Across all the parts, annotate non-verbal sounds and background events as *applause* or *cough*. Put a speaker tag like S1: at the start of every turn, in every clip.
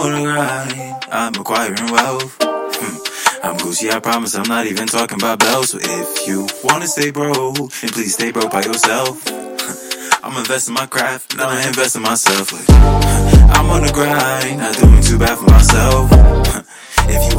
S1: the grind, I'm acquiring wealth. Hmm. I'm Gucci, I promise I'm not even talking about bells. So if you wanna stay broke, then please stay broke by yourself. I'm investing my craft, now I invest in myself. I'm on the grind, not doing too bad for myself.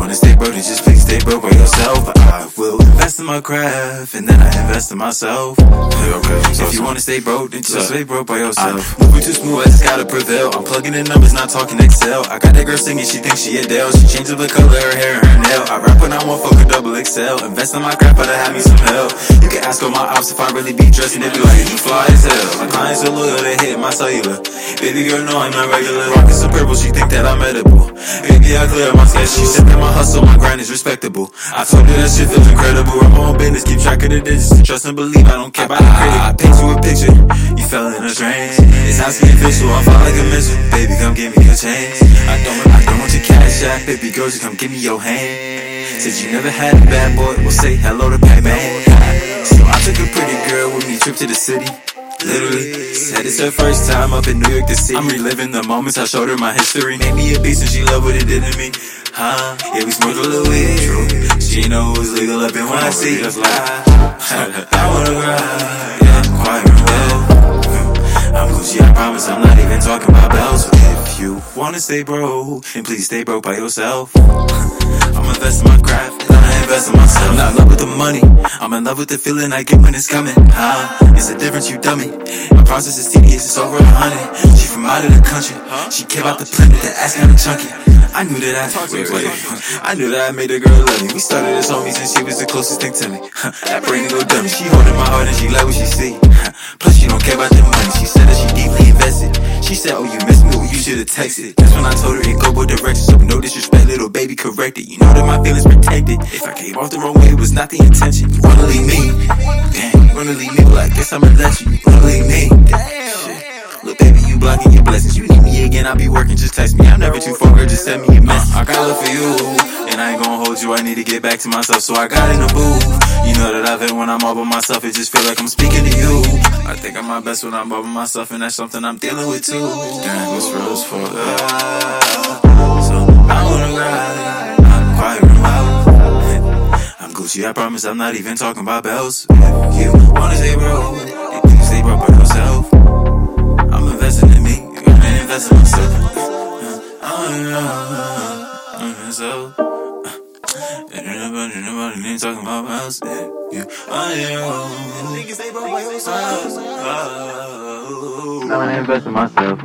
S1: If you wanna stay broke, then just please stay broke by yourself. I will invest in my craft, and then I invest in myself. if you wanna stay broke, then just stay broke by yourself. Moving too smooth, I just gotta prevail. I'm plugging in numbers, not talking Excel. I got that girl singing, she thinks she a Adele. She changed up the color, of her hair, and her nail. I rap when I want fuck a double XL. Invest in my craft, but I have me some help. You can ask all my ops if I really be dressing. They be like, you fly as hell. My clients are loyal, they hit my cellular. Baby girl, no, I'm not regular. Rockin' some purple, she think that I'm edible. Baby, I clear my schedule. She said that my hustle, my grind is respectable. I told her that shit feels incredible. I'm on business, keep track of the digits. Trust and believe, I don't care about the ah, critic. I paint you a picture, you fell in a trance. It's not asking official, I fall like a missile. Baby, come give me a chance. I don't, I don't want your cash app, baby girl, just come give me your hand. Said you never had a bad boy, well say hello to Pac-Man. So I took a pretty girl with me, trip to the city. Literally, said it's her first time up in New York to see. I'm reliving the moments I showed her my history. Made me a beast and she loved what it did to me. Huh? Yeah, we smoked a little weed. True. She know it was legal up in when I see us live. *laughs* I wanna ride. Yeah, I'm quiet and well. Hmm. I'm Gucci, I promise I'm not even talking about bells. If you wanna stay broke, then please stay broke by yourself. *laughs* I'm investing my craft, I invest in myself. I'm not in love with the money, I'm in love with the feeling I get when it's coming. Huh? It's a difference, you dummy. My process is tedious, it's over a hundred. She from out of the country, she came out the planet, that ass kinda chunky. I knew that I, wait, wait, I knew that I made a girl love me. We started as homies and she was the closest thing to me. That brain go dummy. She holding my heart and she like what she see. Plus she don't care about the money. She said that she deeply invested. She said, Oh, you should've texted. That's when I told her it go both directions. So no disrespect, little baby, correct it. You know that my feelings protected. If I came off the wrong way, it was not the intention. You wanna leave me? Damn, you wanna leave me? Well, I guess I'ma let you. You wanna leave me? Shit. Look, baby, you blocking your blessings. You need me again, I'll be working. Just text me. I'm never too far, girl. Just send me a message. I got love for you, and I ain't gonna hold you. I need to get back to myself, so I got in the booth. You know that I've bbeen when I'm all by myself. It just feel like I'm speaking to you. I think I'm my best when I'm all by myself, and that's something I'm dealing with too. Damn, what's rose for? Uh, so I wanna ride. I'm quiet loud. I'm Gucci. I promise I'm not even talking about bells. If you wanna stay broke, please stay broke by yourself. I'm investing in me, and I invest in myself. I'm myself. And nobody, nobody ain't talking about us. You, I am.
S2: Niggas, they broke by yourself.
S1: Now I invest in myself.